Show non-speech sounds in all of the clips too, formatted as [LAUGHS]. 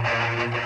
All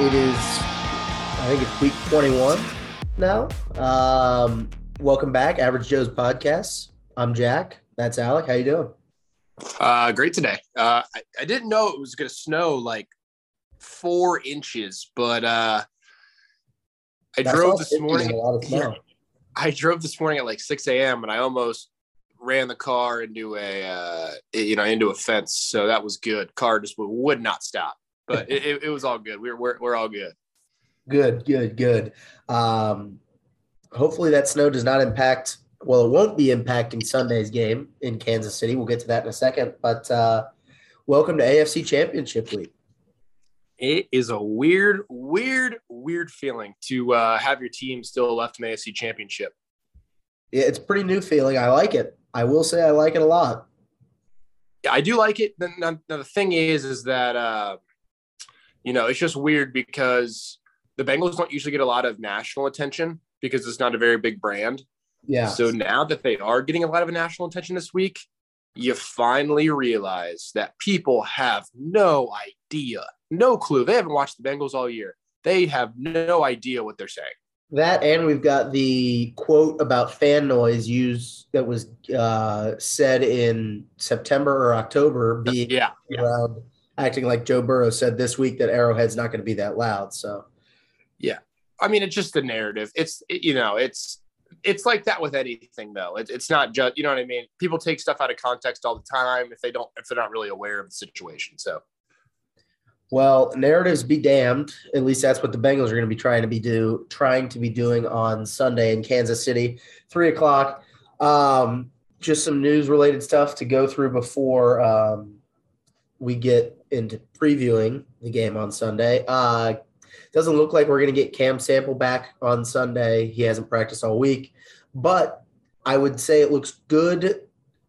It is, I think it's week 21 now. Um, welcome back, Average Joe's podcast. I'm Jack. That's Alec. How you doing? Uh, great today. Uh, I, I didn't know it was going to snow like four inches, but uh, I That's drove this morning. and a lot of snow. I drove this morning at like 6 a.m. and I almost ran the car into a uh, you know into a fence. So that was good. Car just would, would not stop, but it, it, it was all good. We were we're, we're all good. Good, good, good. Um, hopefully that snow does not impact. Well, it won't be impacting Sunday's game in Kansas City. We'll get to that in a second. But uh, welcome to AFC Championship Week. It is a weird, weird, weird feeling to uh, have your team still left in the AFC Championship. Yeah, it's a pretty new feeling. I like it. I will say I like it a lot. Yeah, I do like it. Now the thing is, is that uh, you know it's just weird because the Bengals don't usually get a lot of national attention because it's not a very big brand. Yeah. So now that they are getting a lot of national attention this week, you finally realize that people have no idea, no clue. They haven't watched the Bengals all year. They have no idea what they're saying. That and we've got the quote about fan noise used that was uh, said in September or October being Yeah, yeah. around acting like Joe Burrow said this week that Arrowhead's not going to be that loud. So yeah, I mean, it's just the narrative. It's it- you know, it's it's like that with anything though. It, it's not just you know what I mean. People take stuff out of context all the time if they don't if they're not really aware of the situation. So Well, narratives be damned. At least that's what the Bengals are going to be trying to be do trying to be doing on Sunday in Kansas City, three o'clock. Um, just some news related stuff to go through before um, we get into previewing the game on Sunday. Uh, doesn't look like we're going to get Cam Sample back on Sunday. He hasn't practiced all week, but I would say it looks good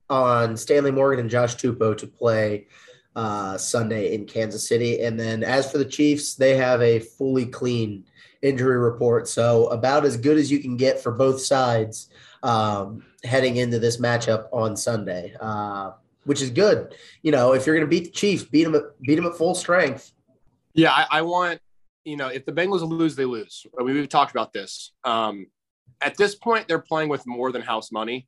on Stanley Morgan and Josh Tupou to play uh, Sunday in Kansas City. And then as for the Chiefs, they have a fully clean injury report. So about as good as you can get for both sides um, heading into this matchup on Sunday, uh, which is good. You know, if you're going to beat the Chiefs, beat them, at, beat them at full strength. yeah, I, I want you know if the Bengals lose, they lose. Mean, we've talked about this. Um, at this point, they're playing with more than house money.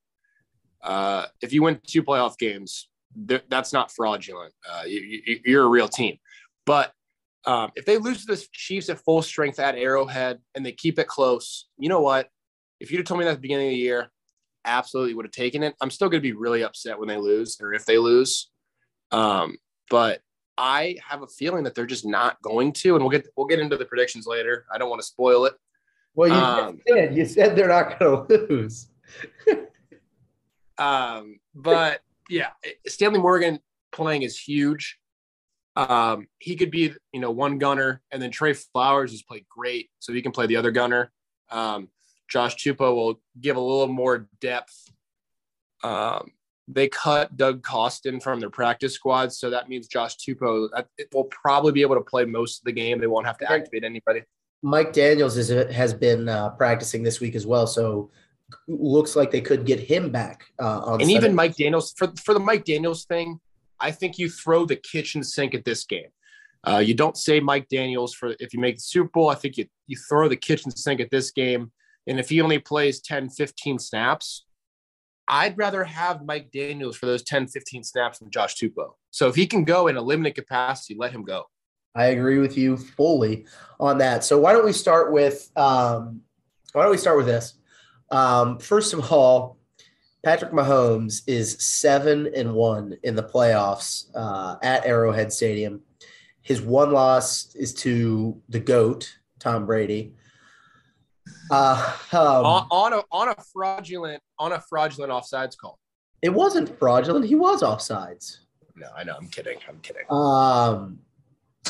Uh, if you win two playoff games, th- that's not fraudulent. Uh, you, you're a real team. But um, if they lose to the Chiefs at full strength at Arrowhead and they keep it close, you know what? If you'd have told me that at the beginning of the year, absolutely would have taken it. I'm still going to be really upset when they lose or if they lose. Um, but I have a feeling that they're just not going to, and we'll get we'll get into the predictions later. I don't want to spoil it. Well, you Um, said you said they're not going to lose. Um, but yeah, Stanley Morgan playing is huge. Um, he could be, you know, one gunner, and then Trey Flowers has played great, so he can play the other gunner. Um, Josh Tupou will give a little more depth. Um, they cut Doug Costin from their practice squad, so that means Josh Tupou uh, will probably be able to play most of the game. They won't have to activate anybody. Mike Daniels is, has been uh, practicing this week as well, so looks like they could get him back uh, on. And Sunday. even Mike Daniels for for the Mike Daniels thing, I think you throw the kitchen sink at this game. Uh, you don't say Mike Daniels for if you make the Super Bowl. I think you you throw the kitchen sink at this game. And if he only plays 10, 15 snaps, I'd rather have Mike Daniels for those 10, 15 snaps than Josh Tupou. So if he can go in a limited capacity, let him go. I agree with you fully on that. So why don't we start with um, why don't we start with this? Um, first of all, Patrick Mahomes is seven and one in the playoffs uh, at Arrowhead Stadium. His one loss is to the goat Tom Brady. Uh, um, on, on a on a fraudulent on a fraudulent offsides call. it wasn't fraudulent. He was offsides. No, I know. I'm kidding. I'm kidding. Um,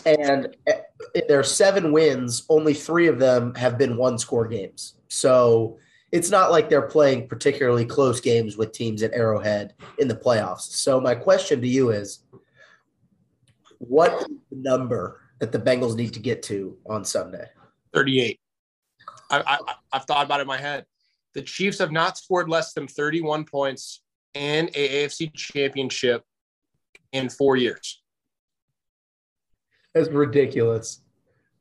and uh, in their seven wins, only three of them have been one score games. So it's not like they're playing particularly close games with teams at Arrowhead in the playoffs. So my question to you is what is the number that the Bengals need to get to on Sunday? 38. I, I I've thought about it in my head. The Chiefs have not scored less than 31 points in a AFC championship in four years. That's ridiculous.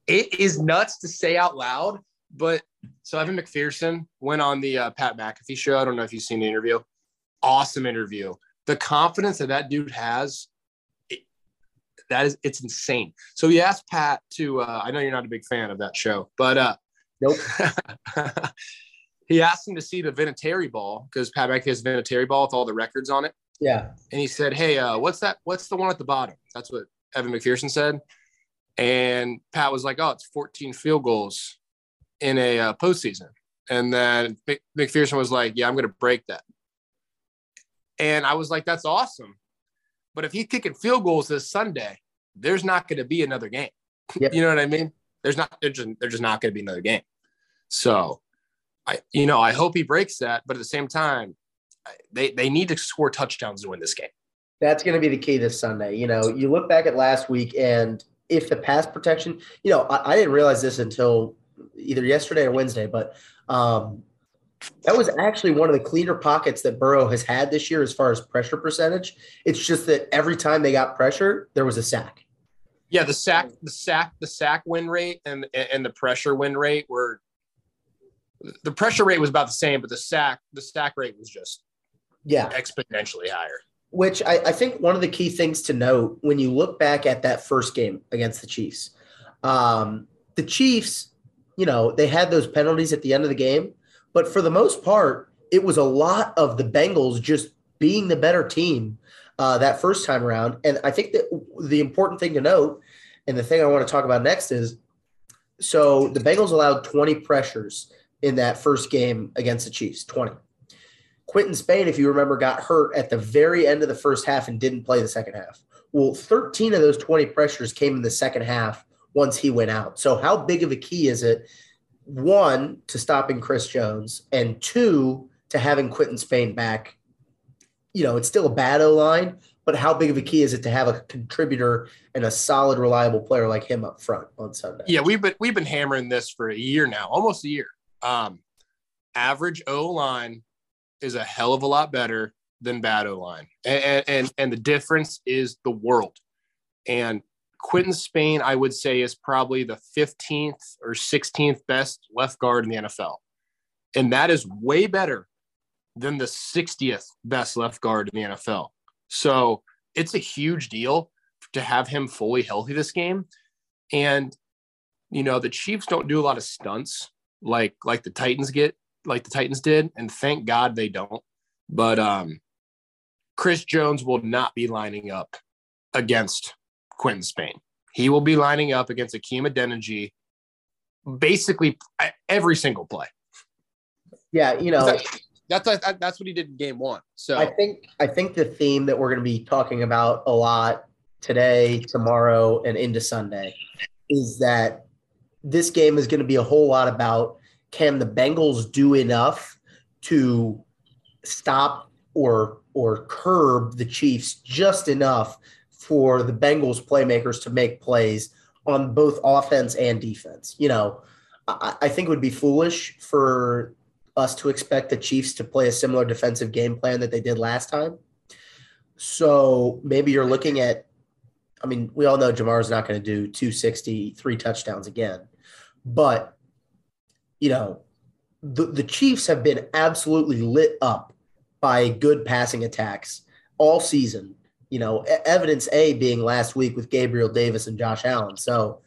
It is nuts to say out loud, but so Evan McPherson went on the uh, Pat McAfee show. I don't know if you've seen the interview. Awesome interview. The confidence that that dude has, it, that is, it's insane. So he asked Pat to. Uh, I know you're not a big fan of that show, but uh, Nope. [LAUGHS] he asked him to see the Vinatieri ball because Pat McAfee has Vinatieri ball with all the records on it, Yeah. and he said, "Hey, uh, what's that? What's the one at the bottom?" That's what Evan McPherson said, and Pat was like, "Oh, it's 14 field goals in a uh, postseason." And then McPherson was like, "Yeah, I'm going to break that." And I was like, "That's awesome," but if he's kicking field goals this Sunday, there's not going to be another game. Yep. [LAUGHS] you know what I mean? There's not. There's just, there's just not going to be another game. So, I you know I hope he breaks that, but at the same time, they they need to score touchdowns to win this game. That's going to be the key this Sunday. You know, you look back at last week, and if the pass protection, you know, I, I didn't realize this until either yesterday or Wednesday, but um, that was actually one of the cleaner pockets that Burrow has had this year as far as pressure percentage. It's just that every time they got pressure, there was a sack. Yeah, the sack, the sack, the sack win rate and and the pressure win rate were the pressure rate was about the same, but the sack the sack rate was just Yeah. exponentially higher. Which I, I think one of the key things to note when you look back at that first game against the Chiefs, um, the Chiefs, you know, they had those penalties at the end of the game, but for the most part, it was a lot of the Bengals just being the better team uh, that first time around. And I think that the important thing to note, and the thing I want to talk about next is so the Bengals allowed 20 pressures in that first game against the Chiefs, 20. Quinton Spain, if you remember, got hurt at the very end of the first half and didn't play the second half. Well, 13 of those 20 pressures came in the second half once he went out. So, how big of a key is it, one, to stopping Chris Jones, and two, to having Quinton Spain back? You know, it's still a bad O line, but how big of a key is it to have a contributor and a solid, reliable player like him up front on Sunday? Yeah, we've been we've been hammering this for a year now, almost a year. Um, average O line is a hell of a lot better than bad O line, and, and and the difference is the world. And Quinton Spain, I would say, is probably the 15th or 16th best left guard in the NFL, and that is way better than the 60th best left guard in the NFL. So it's a huge deal to have him fully healthy this game, and you know the Chiefs don't do a lot of stunts like like the Titans get like the Titans did, and thank God they don't. But um, Chris Jones will not be lining up against Quinton Spain. He will be lining up against Hakeem Adeniji basically every single play. Yeah, you know, That's that's, what he did in game one. So I think I think the theme that we're going to be talking about a lot today, tomorrow, and into Sunday is that this game is going to be a whole lot about can the Bengals do enough to stop or or curb the Chiefs just enough for the Bengals playmakers to make plays on both offense and defense. You know, I, I think it would be foolish for us to expect the Chiefs to play a similar defensive game plan that they did last time. So maybe you're looking at, I mean, we all know Ja'Marr's not going to do 260, three touchdowns again. But, you know, the, the Chiefs have been absolutely lit up by good passing attacks all season. You know, evidence A being last week with Gabriel Davis and Josh Allen. So,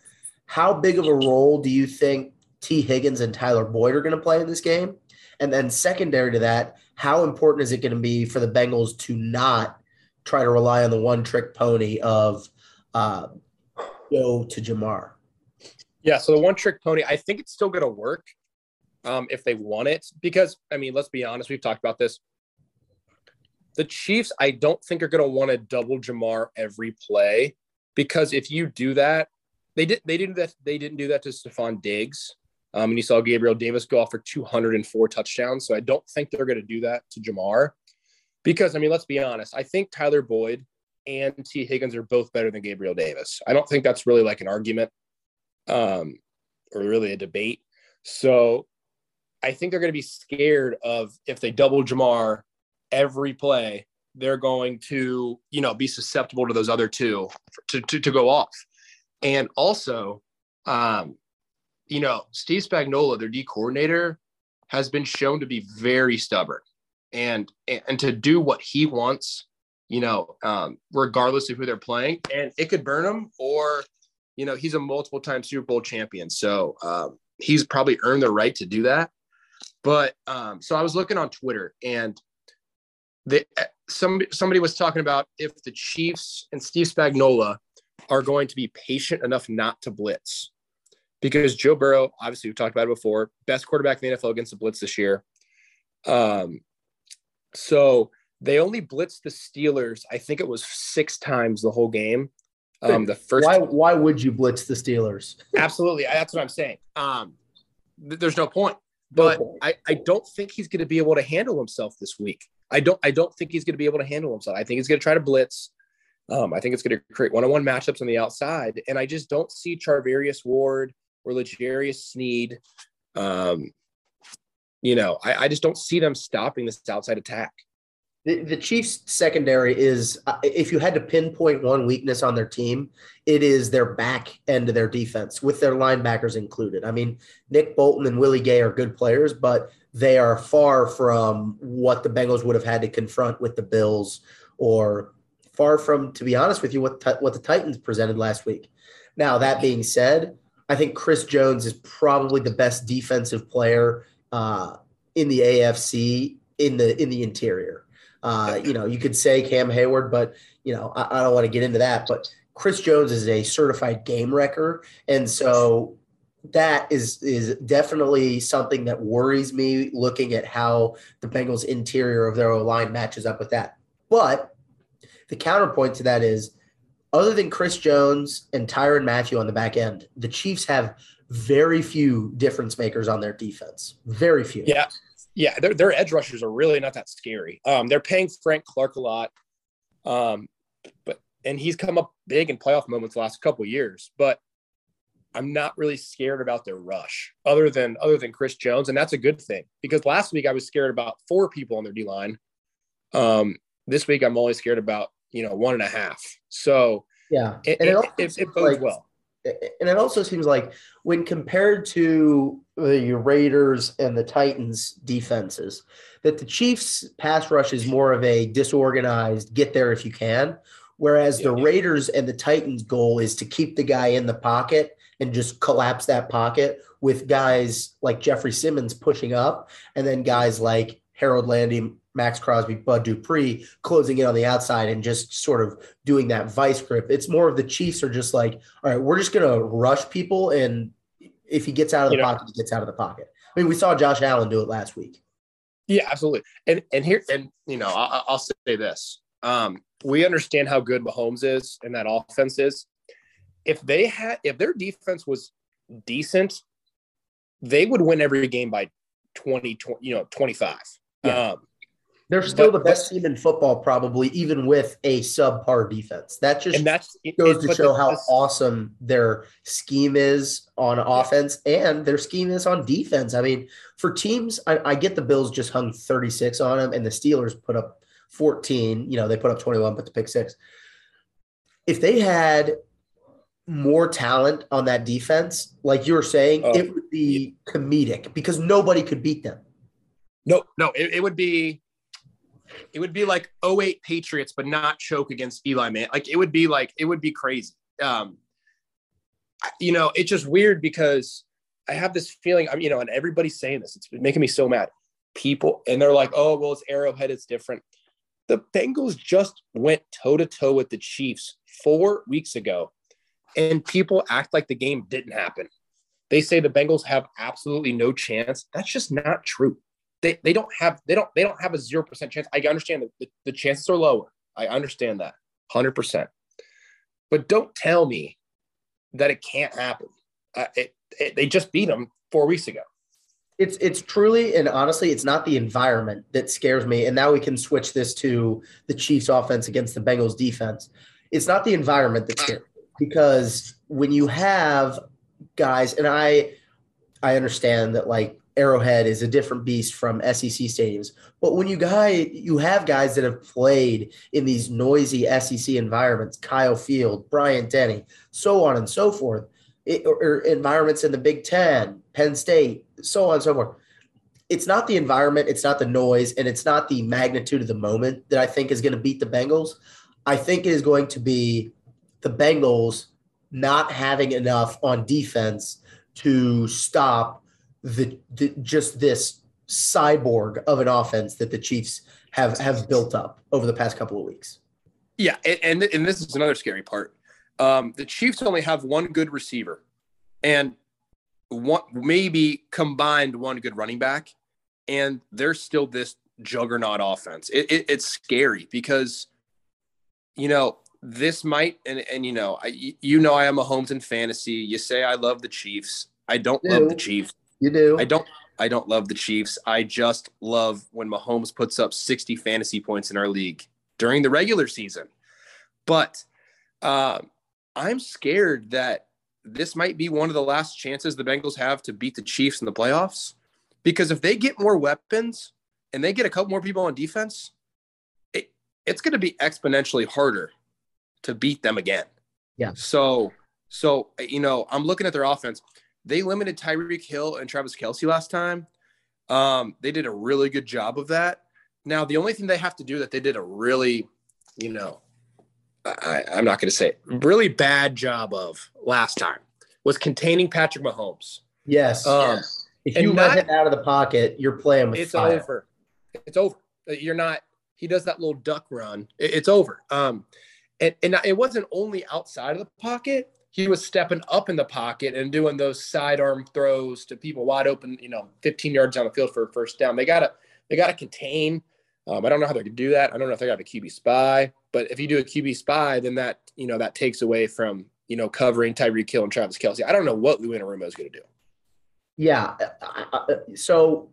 how big of a role do you think Tee Higgins and Tyler Boyd are going to play in this game? And then, secondary to that, how important is it going to be for the Bengals to not try to rely on the one trick pony of uh, go to Ja'Marr? Yeah, so the one trick pony, I think it's still going to work. um, if they want it. Because I mean, let's be honest, we've talked about this. The Chiefs, I don't think are going to want to double Ja'Marr every play because if you do that, they did they didn't that they didn't do that to Stefon Diggs. Um, and you saw Gabriel Davis go off for 204 touchdowns. So I don't think they're going to do that to Ja'Marr because I mean, let's be honest. I think Tyler Boyd and Tee Higgins are both better than Gabriel Davis. I don't think that's really like an argument um, or really a debate. So I think they're going to be scared of if they double Ja'Marr every play, they're going to, you know, be susceptible to those other two to, to, to go off. And also, um, you know, Steve Spagnuolo, their D coordinator, has been shown to be very stubborn and and to do what he wants, you know, um, regardless of who they're playing, and it could burn him or, you know, he's a multiple time Super Bowl champion, so um, he's probably earned the right to do that. But um, so I was looking on Twitter and the some somebody was talking about if the Chiefs and Steve Spagnuolo are going to be patient enough not to blitz. Because Joe Burrow, obviously we've talked about it before, best quarterback in the NFL against the blitz this year. Um, so they only blitzed the Steelers. I think it was six times the whole game. Um, the first. Why? Why would you blitz the Steelers? [LAUGHS] Absolutely, that's what I'm saying. Um, th- there's no point. But I, I don't think he's going to be able to handle himself this week. I don't I don't think he's going to be able to handle himself. I think he's going to try to blitz. Um, I think it's going to create one-on-one matchups on the outside, and I just don't see Charvarius Ward or L'Jarius Sneed. Um, you know, I, I just don't see them stopping this outside attack. The, the Chiefs secondary is, uh, if you had to pinpoint one weakness on their team, it is their back end of their defense, with their linebackers included. I mean, Nick Bolton and Willie Gay are good players, but they are far from what the Bengals would have had to confront with the Bills, or far from, to be honest with you, what what the Titans presented last week. Now that being said, I think Chris Jones is probably the best defensive player uh, in the AFC in the in the interior. Uh, you know, you could say Cam Heyward, but you know, I, I don't want to get into that. But Chris Jones is a certified game wrecker, and so that is is definitely something that worries me. Looking at how the Bengals' interior of their line matches up with that, but the counterpoint to that is, other than Chris Jones and Tyrann Mathieu on the back end, the Chiefs have very few difference makers on their defense. Very few. Yeah yeah, their, their edge rushers are really not that scary. Um, they're paying Frank Clark a lot, um, but and he's come up big in playoff moments the last couple years. But I'm not really scared about their rush, other than other than Chris Jones, and that's a good thing because last week I was scared about four people on their D line. Um, this week I'm only scared about you know one and a half. So yeah, it, it, it, it bodes like, well. and it also seems like when compared to the Raiders and the Titans defenses, that the Chiefs pass rush is more of a disorganized get there if you can, whereas the Raiders and the Titans goal is to keep the guy in the pocket and just collapse that pocket with guys like Jeffrey Simmons pushing up and then guys like Harold Landry, Maxx Crosby, Bud Dupree closing in on the outside and just sort of doing that vice grip. It's more of the Chiefs are just like, all right, we're just going to rush people. And if he gets out of the you pocket, know, he gets out of the pocket. I mean, we saw Josh Allen do it last week. Yeah, absolutely. And, and here, and, you know, I'll, I'll say this. Um, we understand how good Mahomes is and that offense is. If they had, if their defense was decent, they would win every game by 20, 20 you know, 25. Yeah. Um, they're still but, the best team in football, probably, even with a subpar defense. That just and that's, goes to show how awesome their scheme is on yeah. offense and their scheme is on defense. I mean, for teams, I, I, get the Bills just hung 36 on them, and the Steelers put up 14. You know, they put up 21, but the pick six. If they had more talent on that defense, like you were saying, oh. it would be comedic because nobody could beat them. No, no, it, it would be it would be like 08 Patriots, but not choke against Eli Man. Like it would be like it would be crazy. Um, you know, it's just weird because I have this feeling. I'm, you know, and everybody's saying this. It's making me so mad. People and they're like, "Oh, well, it's Arrowhead. It's different." The Bengals just went toe to toe with the Chiefs four weeks ago, and people act like the game didn't happen. they say the Bengals have absolutely no chance. That's just not true. They, they don't have they don't they don't have a zero percent chance. I understand that the, the chances are lower. I understand that hundred percent. But don't tell me that it can't happen. Uh, it, it, they just beat them four weeks ago. It's it's truly and honestly, it's not the environment that scares me. And now we can switch this to the Chiefs' offense against the Bengals' defense. It's not the environment that scares me because when you have guys, and I I understand that like Arrowhead is a different beast from SEC stadiums. But when you guy you have guys that have played in these noisy SEC environments, Kyle Field, Bryant Denny, so on and so forth, it, or, or environments in the Big Ten, Penn State, so on and so forth. It's not the environment, it's not the noise, and it's not the magnitude of the moment that I think is going to beat the Bengals. I think it is going to be the Bengals not having enough on defense to stop the, the just this cyborg of an offense that the Chiefs have have built up over the past couple of weeks. Yeah, and and this is another scary part. Um, the Chiefs only have one good receiver, and one maybe combined one good running back, and there's still this juggernaut offense. It, it, it's scary because, you know, this might and and you know I you know I am a Homes in fantasy. You say I love the Chiefs. I don't love the Chiefs. You do. I don't. I don't love the Chiefs. I just love when Mahomes puts up 60 fantasy points in our league during the regular season. But uh, I'm scared that this might be one of the last chances the Bengals have to beat the Chiefs in the playoffs. Because if they get more weapons and they get a couple more people on defense, it, it's going to be exponentially harder to beat them again. Yeah. So, so you know, I'm looking at their offense. They limited Tyreek Hill and Travis Kelce last time. Um, they did a really good job of that. Now, the only thing they have to do that they did a really, you know, I, am not going to say it, really bad job of last time was containing Patrick Mahomes. Yes. Um, yes. If you let him out of the pocket, you're playing with It's fire. over. It's over. You're not. He does that little duck run. It, it's over. Um, and, and it wasn't only outside of the pocket he was stepping up in the pocket and doing those sidearm throws to people wide open, you know, 15 yards down the field for a first down. They gotta they gotta contain. Um, I don't know how they can do that. I don't know if they got a QB spy, but if you do a QB spy, then that you know that takes away from you know covering Tyreek Hill and Travis Kelce. I don't know what Lou Anarumo is going to do. Yeah, so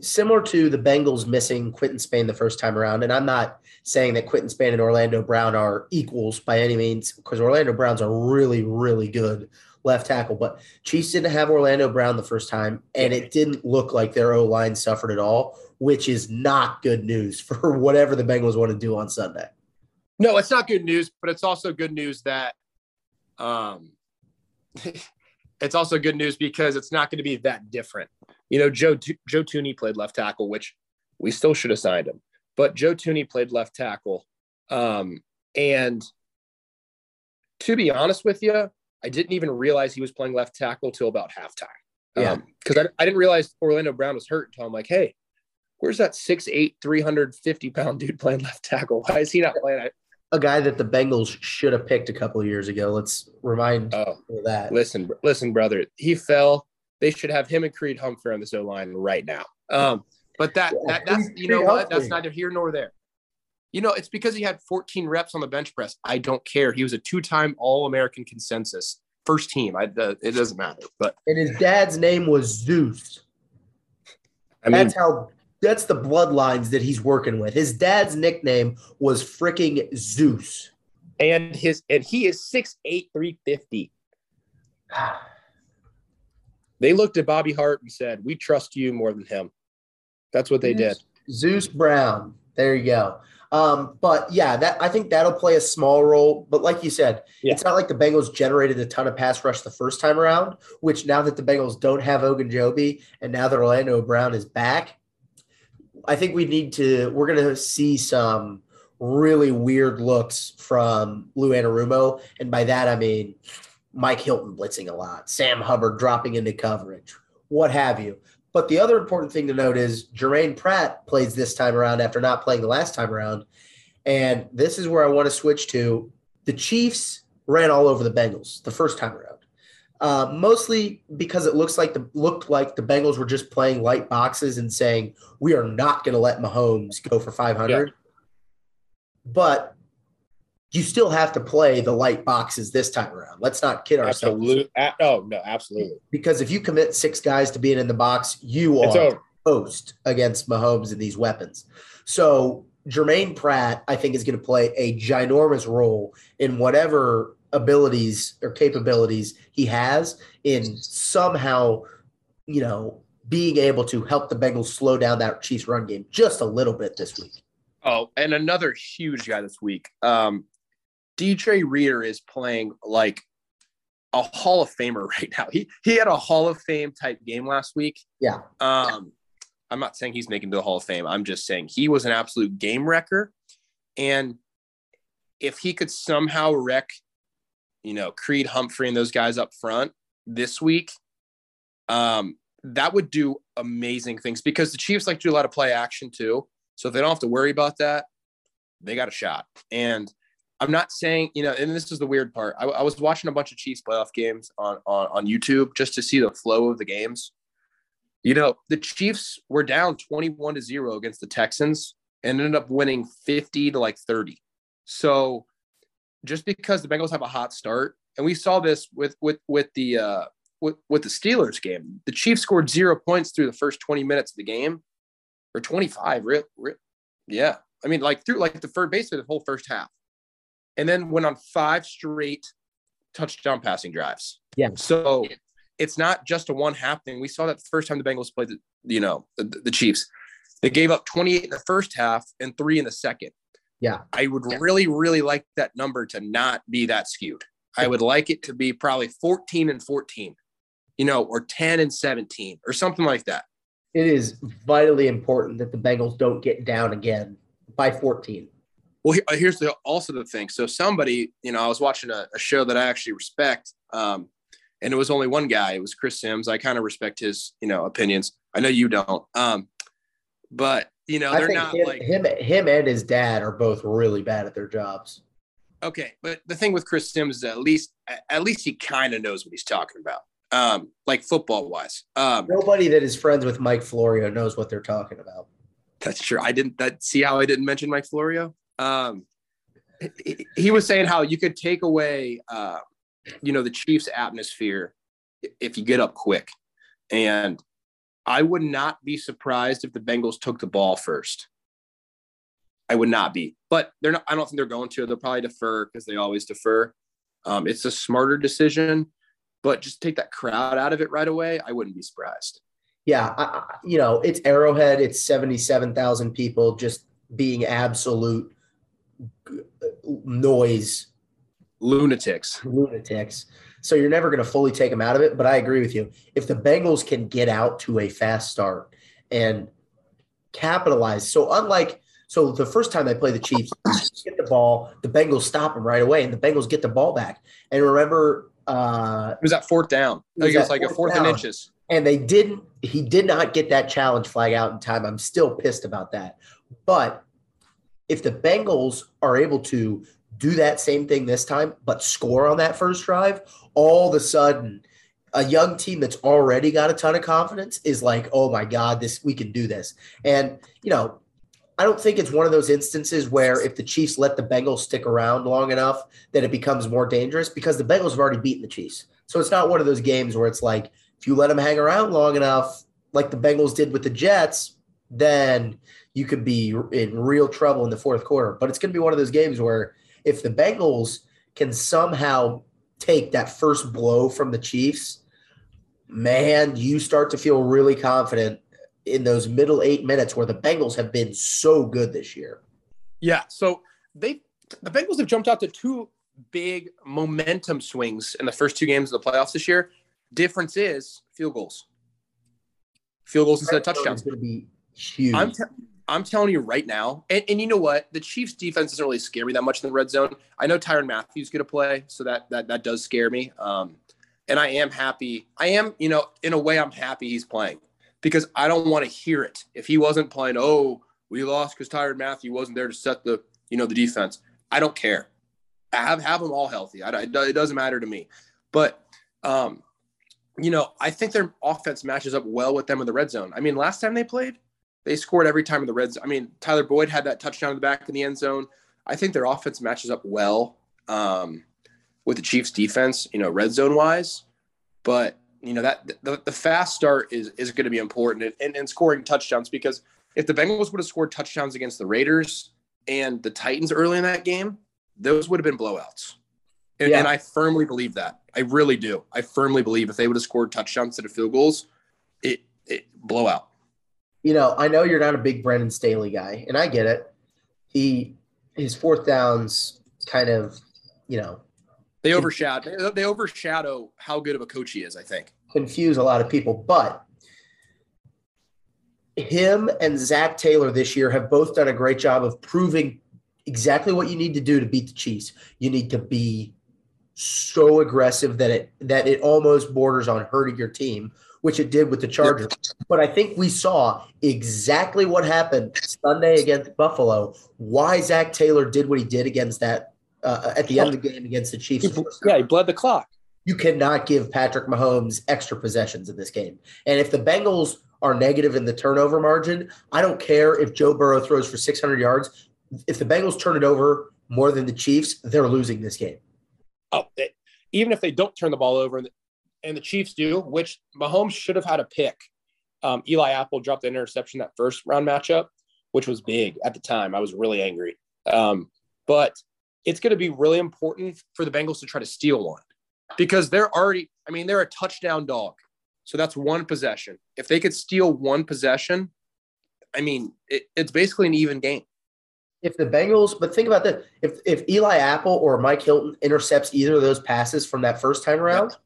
similar to the Bengals missing Quinton Spain the first time around, and I'm not saying that Quinton Spain and Orlando Brown are equals by any means, because Orlando Brown's a really, really good left tackle. But Chiefs didn't have Orlando Brown the first time, and it didn't look like their O line suffered at all, which is not good news [LAUGHS] for whatever the Bengals want to do on Sunday. No, it's not good news, but it's also good news that um [LAUGHS] it's also good news because it's not going to be that different. You know, Joe Joe Thuney played left tackle, which we still should have signed him. But Joe Thuney played left tackle, um, and to be honest with you, I didn't even realize he was playing left tackle till about halftime. Yeah, because um, I, I didn't realize Orlando Brown was hurt until I'm like, hey, where's that 6'8", 350 pound dude playing left tackle? Why is he not playing? I, a guy that the Bengals should have picked a couple of years ago. Let's remind oh, that. Listen, listen, brother, he fell. They should have him and Creed Humphrey on the O line right now. Um, but that, yeah, that that's you know what? That's neither here nor there. You know, it's because he had 14 reps on the bench press. I don't care. He was a two-time All-American consensus first team. I, uh, it doesn't matter. But and his dad's name was Zeus. I mean, that's how that's the bloodlines that he's working with. His dad's nickname was freaking Zeus. And his and he is 6'8, 350. [SIGHS] they looked at Bobby Hart and said, We trust you more than him. That's what they Zeus, did. Zeus Brown. There you go. Um, but yeah, that I think that'll play a small role. But like you said, yeah. it's not like the Bengals generated a ton of pass rush the first time around, which now that the Bengals don't have Ogunjobi and now that Orlando Brown is back, I think we need to. We're going to see some really weird looks from Lou Anarumo, and by that I mean Mike Hilton blitzing a lot, Sam Hubbard dropping into coverage, what have you. But the other important thing to note is Germaine Pratt plays this time around after not playing the last time around. And this is where I want to switch to. The Chiefs ran all over the Bengals the first time around. Uh, mostly because it looks like the looked like the Bengals were just playing light boxes and saying we are not going to let Mahomes go for 500. Yeah. But you still have to play the light boxes this time around. Let's not kid ourselves. Absolutely. Oh no, absolutely. Because if you commit six guys to being in the box, you it's are toast against Mahomes and these weapons. So Germaine Pratt, I think, is going to play a ginormous role in whatever abilities or capabilities he has in somehow, you know, being able to help the Bengals slow down that Chiefs run game just a little bit this week. Oh, and another huge guy this week. Um, DJ Reader is playing like a Hall of Famer [LAUGHS] right now. He he had a Hall of Fame type game last week. Yeah. Um, I'm not saying he's making the Hall of Fame. I'm just saying he was an absolute game wrecker. And if he could somehow wreck, you know, Creed Humphrey and those guys up front this week, um, that would do amazing things because the Chiefs like to do a lot of play action too. So if they don't have to worry about that, they got a shot. And I'm not saying, you know, and this is the weird part. I, I was watching a bunch of Chiefs playoff games on, on on YouTube just to see the flow of the games. You know, the Chiefs were down 21 to 0 against the Texans and ended up winning 50 to like 30. So just because the Bengals have a hot start, and we saw this with with with the uh with, with the Steelers game, the Chiefs scored zero points through the first 20 minutes of the game, or 25. Real, real, yeah. I mean, like through like the first basically the whole first half, and then went on five straight touchdown passing drives. Yeah. So it's not just a one half thing. We saw that the first time the Bengals played the, you know, the, the Chiefs. They gave up 28 in the first half and three in the second. Yeah. I would yeah. really, really like that number to not be that skewed. I would like it to be probably 14 and 14, you know, or 10 and 17 or something like that. It is vitally important that the Bengals don't get down again by 14. Well, here's the also the thing. So somebody, you know, I was watching a, a show that I actually respect. Um, and it was only one guy. It was Chris Sims. I kind of respect his, you know, opinions. I know you don't. Um, but you know, they're not him, like him. Him and his dad are both really bad at their jobs. Okay, but the thing with Chris Sims is at least at least he kind of knows what he's talking about. Um, like football wise. Um, Nobody that is friends with Mike Florio knows what they're talking about. That's true. I didn't that see how I didn't mention Mike Florio. Um, he, he was saying how you could take away uh, you know, the Chiefs atmosphere if you get up quick. And I would not be surprised if the Bengals took the ball first. I would not be, but they're not. I don't think they're going to. They'll probably defer because they always defer. Um, it's a smarter decision, but just take that crowd out of it right away. I wouldn't be surprised. Yeah, I, you know, it's Arrowhead. It's seventy-seven thousand people just being absolute noise lunatics. Lunatics. So you're never going to fully take them out of it. But I agree with you. If the Bengals can get out to a fast start and capitalize, so unlike so the first time they play the Chiefs, get the ball, the Bengals stop them right away, and the Bengals get the ball back. And remember, uh, it was that fourth down. It was, it was like fourth a fourth down. and inches. And they didn't. He did not get that challenge flag out in time. I'm still pissed about that. But if the Bengals are able to do that same thing this time, but score on that first drive, all of a sudden, a young team that's already got a ton of confidence is like, oh my God, this we can do this. And, you know, I don't think it's one of those instances where if the Chiefs let the Bengals stick around long enough that it becomes more dangerous because the Bengals have already beaten the Chiefs. So it's not one of those games where it's like, if you let them hang around long enough, like the Bengals did with the Jets, then you could be in real trouble in the fourth quarter. But it's going to be one of those games where if the Bengals can somehow take that first blow from the Chiefs, man, you start to feel really confident in those middle eight minutes where the Bengals have been so good this year. Yeah. So they the Bengals have jumped out to two big momentum swings in the first two games of the playoffs this year. Difference is field goals. Field goals instead of touchdowns. going to be huge. I'm, te- I'm telling you right now, and, and you know what? The Chiefs defense doesn't really scare me that much in the red zone. I know Tyrann Mathieu's going to play, so that that that does scare me. Um, and I am happy. I am, you know, in a way, I'm happy he's playing because I don't want to hear it. If he wasn't playing, oh, we lost because Tyrann Mathieu wasn't there to set the, you know, the defense. I don't care. Have have them all healthy. I, it doesn't matter to me. But um, you know, I think their offense matches up well with them in the red zone. I mean, last time they played, they scored every time in the red zone. I mean, Tyler Boyd had that touchdown in the back in the end zone. I think their offense matches up well um, with the Chiefs defense, you know, red zone wise. But, you know, that the, the fast start is, is going to be important and, and scoring touchdowns because if the Bengals would have scored touchdowns against the Raiders and the Titans early in that game, those would have been blowouts. And, yeah. and I firmly believe that. I really do. I firmly believe if they would have scored touchdowns instead of field goals, it, it blowout you know, I know you're not a big Brandon Staley guy, and I get it. He his fourth downs kind of, you know, they overshadow they overshadow how good of a coach he is. I think confuse a lot of people, but him and Zac Taylor this year have both done a great job of proving exactly what you need to do to beat the Chiefs. You need to be so aggressive that it that it almost borders on hurting your team which it did with the Chargers. But I think we saw exactly what happened Sunday against Buffalo. Why Zac Taylor did what he did against that uh, at the end of the game against the Chiefs. yeah, he bled the clock. You cannot give Patrick Mahomes extra possessions in this game. And if the Bengals are negative in the turnover margin, I don't care if Joe Burrow throws for 600 yards. If the Bengals turn it over more than the Chiefs, they're losing this game. Oh, even if they don't turn the ball over and the Chiefs do, which Mahomes should have had a pick. Um, Eli Apple dropped the interception that first round matchup, which was big at the time. I was really angry. Um, but it's going to be really important for the Bengals to try to steal one because they're already, I mean, they're a touchdown dog. So that's one possession. If they could steal one possession, I mean, it, it's basically an even game. If the Bengals, but think about that. If if Eli Apple or Mike Hilton intercepts either of those passes from that first time around,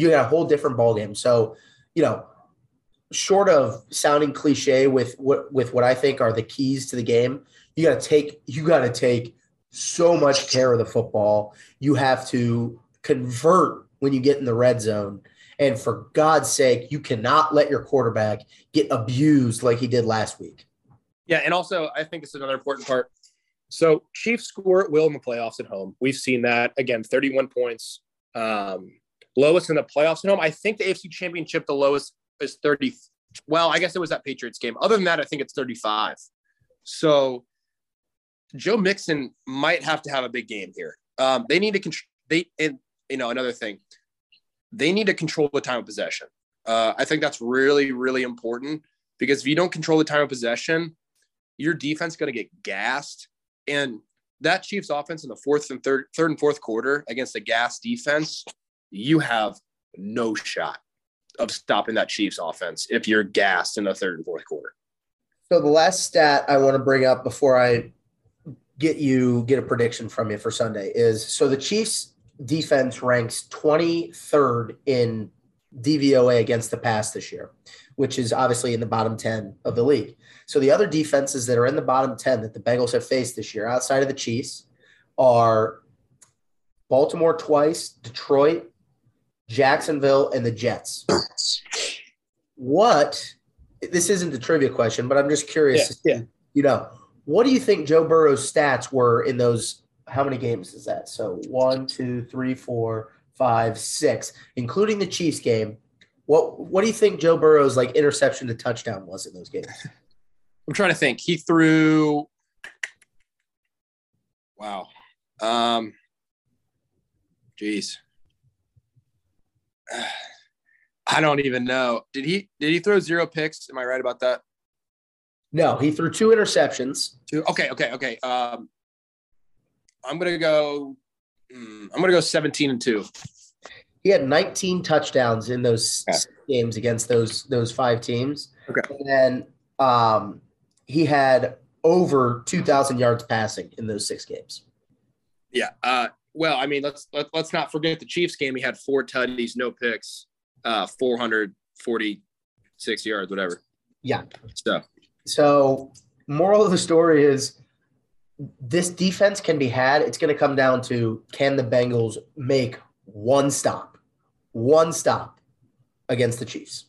you got a whole different ballgame. So, you know, short of sounding cliche with what with what I think are the keys to the game, you got to take you got to take so much care of the football. You have to convert when you get in the red zone. And for God's sake, you cannot let your quarterback get abused like he did last week. Yeah, and also I think it's another important part. So Chiefs score at will in the playoffs at home. We've seen that again, 31 points. Um, lowest in the playoffs at home. I think the AFC Championship, the lowest is 30. Well, I guess it was that Patriots game. Other than that, I think it's 35. So Joe Mixon might have to have a big game here. Um, they need to control. They and you know another thing, they need to control the time of possession. Uh, I think that's really really important because if you don't control the time of possession, your defense going to get gassed. And that Chiefs offense in the fourth and third, third and fourth quarter against a gas defense you have no shot of stopping that Chiefs offense if you're gassed in the third and fourth quarter. So the last stat I want to bring up before I get you get a prediction from you for Sunday is so the Chiefs defense ranks 23rd in DVOA against the pass this year, which is obviously in the bottom 10 of the league. So the other defenses that are in the bottom 10 that the Bengals have faced this year outside of the Chiefs are Baltimore twice, Detroit, Jacksonville, and the Jets. What? This isn't the trivia question, but I'm just curious. Yeah, yeah. You know, what do you think Joe Burrow's stats were in those? How many games is that? So one, two, three, four, five, six, including the Chiefs game. What What do you think Joe Burrow's like interception to touchdown was in those games? I'm trying to think. He threw. Wow. Um. Jeez. [SIGHS] I don't even know. Did he did he throw zero picks? Am I right about that? No, he threw two interceptions. Two. Okay, okay, okay. Um, I'm gonna go. Hmm, I'm gonna go 17 and two. He had 19 touchdowns in those okay. games against those those five teams. Okay, and then um, he had over 2,000 yards passing in those six games. Yeah. Uh, well, I mean, let's let, us let us not forget the Chiefs game. He had four tutties, no picks, uh, 446 yards, whatever. Yeah. So, So, moral of the story is this defense can be had. It's going to come down to can the Bengals make one stop, one stop against the Chiefs.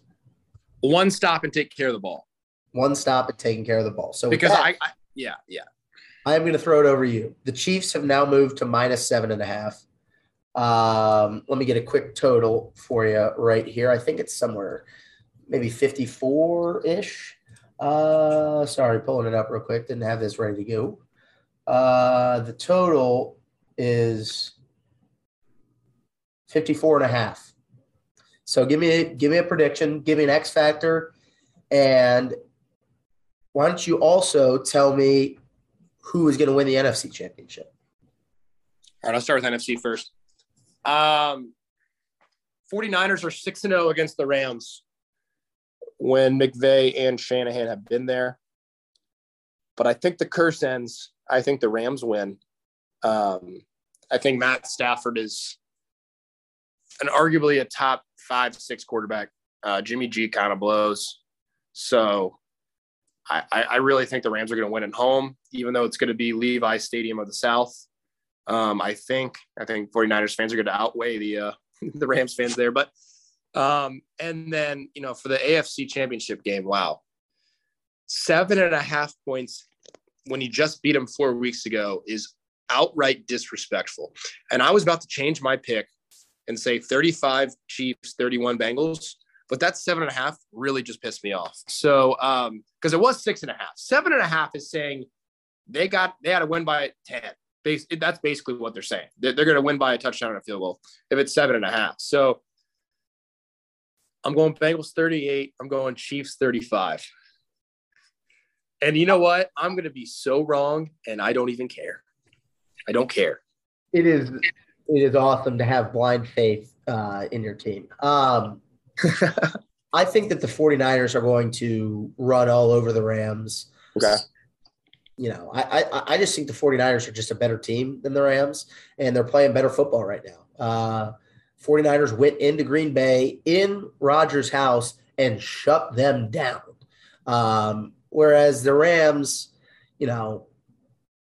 One stop and take care of the ball. One stop and taking care of the ball. So because that, I, I, yeah, yeah. I am going to throw it over you. The Chiefs have now moved to minus seven and a half. Um, let me get a quick total for you right here. I think it's somewhere maybe 54 ish. Uh, sorry, pulling it up real quick. Didn't have this ready to go. Uh, the total is 54 and a half. So give me give me a prediction, give me an X factor, and why don't you also tell me who is going to win the NFC championship? All right, I'll start with NFC first. Um, 49ers are 6 0 against the Rams when McVay and Shanahan have been there. But I think the curse ends. I think the Rams win. Um, I think Matt Stafford is an arguably a top five, six quarterback. Uh, Jimmy G kind of blows. So I, I really think the Rams are going to win at home, even though it's going to be Levi Stadium of the South. Um, I think I think 49ers fans are going to outweigh the uh, [LAUGHS] the Rams fans there. But um, and then you know for the AFC Championship game, wow, seven and a half points when you just beat them four weeks ago is outright disrespectful. And I was about to change my pick and say 35 Chiefs, 31 Bengals. But that seven and a half really just pissed me off. So, um, because it was six and a half, seven and a half is saying they got they had to win by 10. Base, that's basically what they're saying. They're, they're going to win by a touchdown and a field goal if it's seven and a half. So I'm going Bengals 38. I'm going Chiefs 35. And you know what? I'm going to be so wrong, and I don't even care. I don't care. It is it is awesome to have blind faith uh, in your team. Um, [LAUGHS] I think that the 49ers are going to run all over the Rams. Okay. You know, I, I, I just think the 49ers are just a better team than the Rams, and they're playing better football right now. Uh, 49ers went into Green Bay in Rodgers' house and shut them down. Um, whereas the Rams, you know,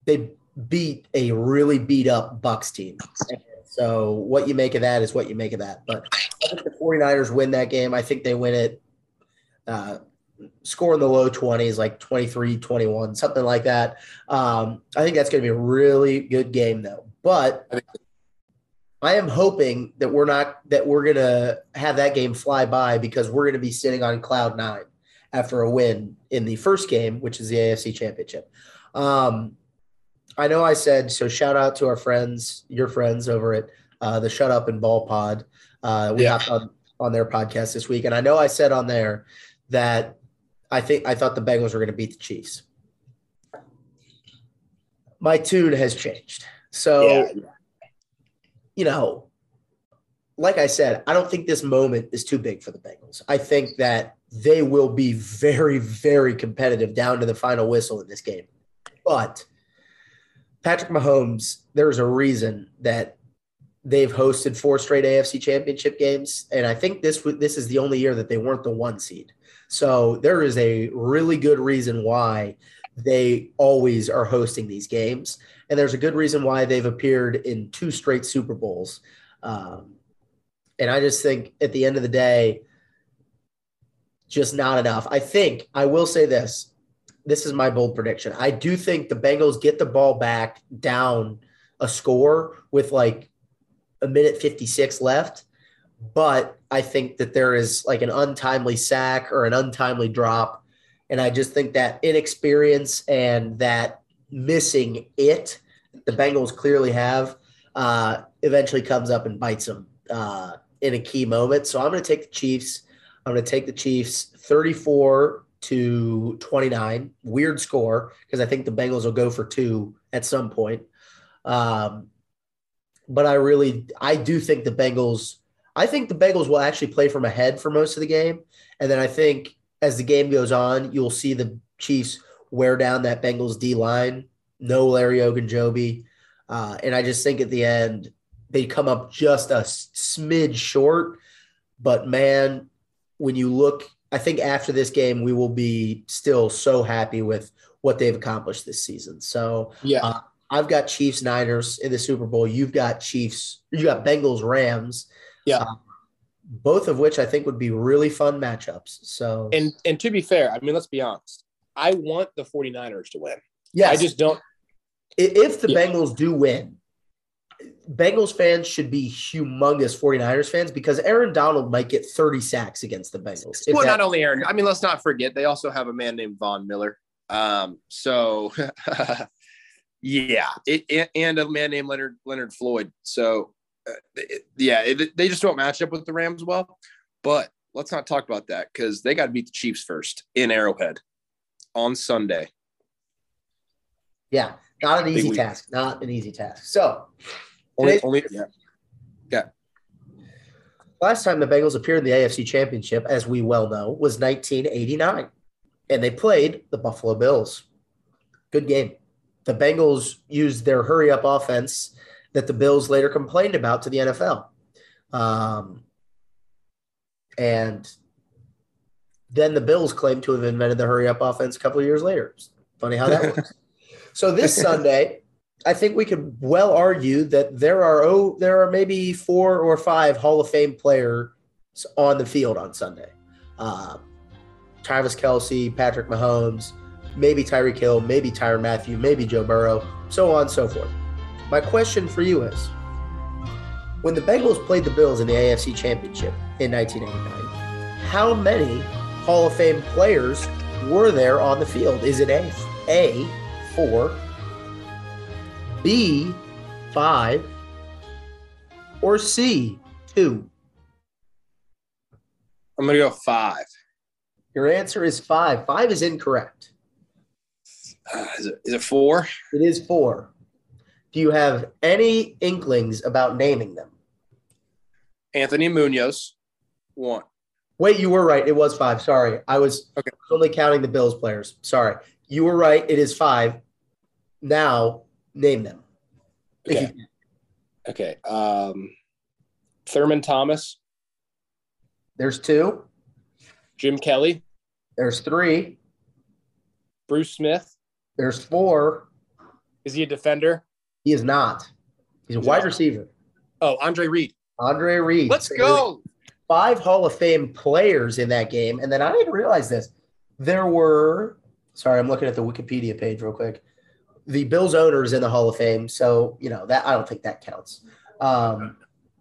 they beat a really beat up Bucks team. So what you make of that is what you make of that. But I think the 49ers win that game. I think they win it uh, score in the low 20s, like 23, 21, something like that. Um, I think that's going to be a really good game, though. But I am hoping that we're not that we're going to have that game fly by because we're going to be sitting on cloud nine after a win in the first game, which is the AFC Championship. Um, I know I said so. Shout out to our friends, your friends over at uh, the Shut Up and Ball Pod. Uh, we yeah. on, on their podcast this week, and I know I said on there that I think I thought the Bengals were going to beat the Chiefs. My tune has changed. So, yeah. you know, like I said, I don't think this moment is too big for the Bengals. I think that they will be very, very competitive down to the final whistle in this game. But Patrick Mahomes, there's a reason that they've hosted four straight AFC championship games. And I think this this is the only year that they weren't the one seed. So there is a really good reason why they always are hosting these games. And there's a good reason why they've appeared in two straight Super Bowls. Um, and I just think at the end of the day, just not enough. I think I will say this this is my bold prediction. I do think the Bengals get the ball back down a score with like a minute 56 left. But I think that there is like an untimely sack or an untimely drop. And I just think that inexperience and that missing it the Bengals clearly have uh, eventually comes up and bites them uh, in a key moment. So I'm going to take the Chiefs. I'm going to take the Chiefs 34 to 29. Weird score because I think the Bengals will go for two at some point. Um, but I really, I do think the Bengals, I think the Bengals will actually play from ahead for most of the game. And then I think as the game goes on, you'll see the Chiefs wear down that Bengals D line. No Larry Ogunjobi. Uh, and I just think at the end, they come up just a smidge short. But man, when you look I think after this game, we will be still so happy with what they've accomplished this season. So yeah, uh, I've got Chiefs Niners in the Super Bowl. You've got Chiefs. You got Bengals Rams. Yeah. Uh, both of which I think would be really fun matchups. So and and to be fair, I mean, let's be honest. I want the 49ers to win. Yeah. I just don't. If the yeah. Bengals do win, Bengals fans should be humongous 49ers fans because Aaron Donald might get 30 sacks against the Bengals. Well, that, not only Aaron, I mean, let's not forget they also have a man named Von Miller. Um, so [LAUGHS] yeah, it, and a man named Leonard Leonard Floyd. So uh, it, yeah, they just don't match up with the Rams well. But let's not talk about that because they got to beat the Chiefs first in Arrowhead on Sunday. Yeah, not an easy task. Not an easy task. So only, only yeah. Yeah. Last time the Bengals appeared in the AFC Championship, as we well know, was 1989, and they played the Buffalo Bills. Good game. The Bengals used their hurry up offense that the Bills later complained about to the NFL. Um, and then the Bills claimed to have invented the hurry up offense a couple of years later. funny how that works. [LAUGHS] So this Sunday, I think we could well argue that there are oh there are maybe four or five Hall of Fame players on the field on Sunday. Uh, Travis Kelce, Patrick Mahomes, maybe Tyreek Hill, maybe Tyrann Mathieu, maybe Joe Burrow, so on and so forth. My question for you is when the Bengals played the Bills in the AFC Championship in 1989, how many Hall of Fame players were there on the field? Is it A, A, four, B, five, or C, two? I'm going to go five. Your answer is five. Five is incorrect. Uh, is, it, is it four? It is four. Do you have any inklings about naming them? Anthony Munoz, one. Wait, you were right. It was five. Sorry. I was okay. only counting the Bills players. Sorry. You were right. It is five. Now, Name them. Okay. Okay. Um, Thurman Thomas. There's two. Jim Kelly. There's three. Bruce Smith. There's four. Is he a defender? He is not. He's a He's wide receiver. Oh, Andre Reed. Andre Reed. Let's go. Five Hall of Fame players in that game. And then I didn't realize this. There were, sorry, I'm looking at the Wikipedia page real quick the Bills owner is in the Hall of Fame, so you know that I don't think that counts. Um,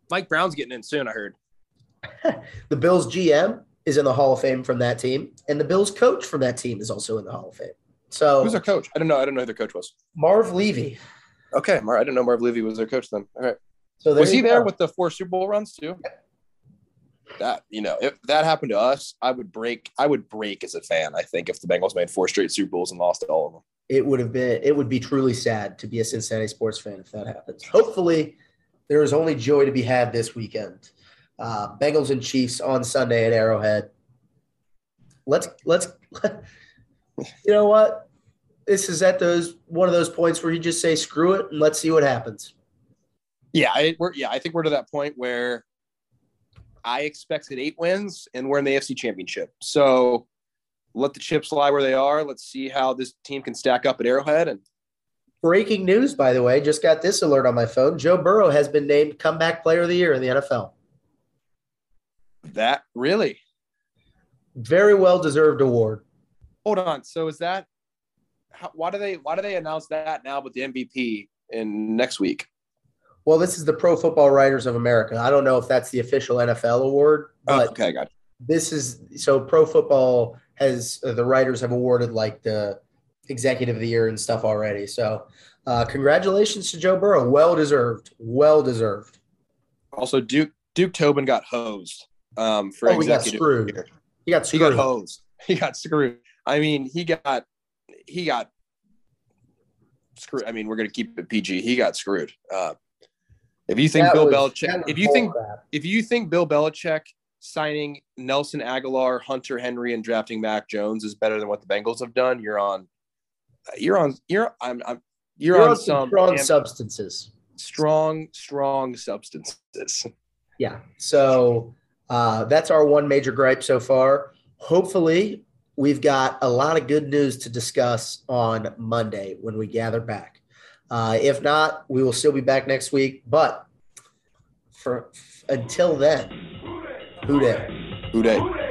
Mike Brown's getting in soon. I heard. [LAUGHS] the Bills GM is in the Hall of Fame from that team, and the Bills coach from that team is also in the Hall of Fame. So who's their coach? I don't know. I don't know who their coach was. Marv Levy. Okay, Mar- I didn't know Marv Levy was their coach then. All right. So was he there with the four Super Bowl runs too? That you know, if that happened to us, I would break. I would break as a fan. I think if the Bengals made four straight Super Bowls and lost all of them it would have been it would be truly sad to be a Cincinnati sports fan if that happens. Hopefully, there is only joy to be had this weekend. Uh, Bengals and Chiefs on Sunday at Arrowhead. Let's let's [LAUGHS] you know what this is at those one of those points where you just say screw it and let's see what happens. Yeah, I, we're yeah I think we're to that point where I expected eight wins and we're in the AFC Championship. So let the chips lie where they are. Let's see how this team can stack up at Arrowhead. And breaking news, by the way, just got this alert on my phone. Joe Burrow has been named comeback player of the year in the NFL. That really? Very well deserved award. Hold on. So is that how, why do they why do they announce that now with the MVP in next week? Well, this is the Pro Football Writers of America. I don't know if that's the official NFL award, oh, but oh, okay, got this is so Pro Football has uh, the writers have awarded like the executive of the year and stuff already. So, uh, congratulations to Joe Burrow. Well deserved. Well deserved. Also, Duke Duke Tobin got hosed um, for oh, executive. He got screwed. He got screwed. He got hosed. [LAUGHS] He got screwed. I mean, he got he got screwed. I mean, we're gonna keep it PG. He got screwed. Uh, if you think that Bill Belichick, if you think crap. if you think Bill Belichick signing Nelson Agholor, Hunter Henry, and drafting Mac Jones is better than what the Bengals have done, you're on. You're on. You're. I'm. I'm you're, you're on, on, some strong substances. Strong, strong substances. [LAUGHS] Yeah. So uh, that's our one major gripe so far. Hopefully, we've got a lot of good news to discuss on Monday when we gather back. Uh, if not, we will still be back next week. But for until then, who dat? Who dat?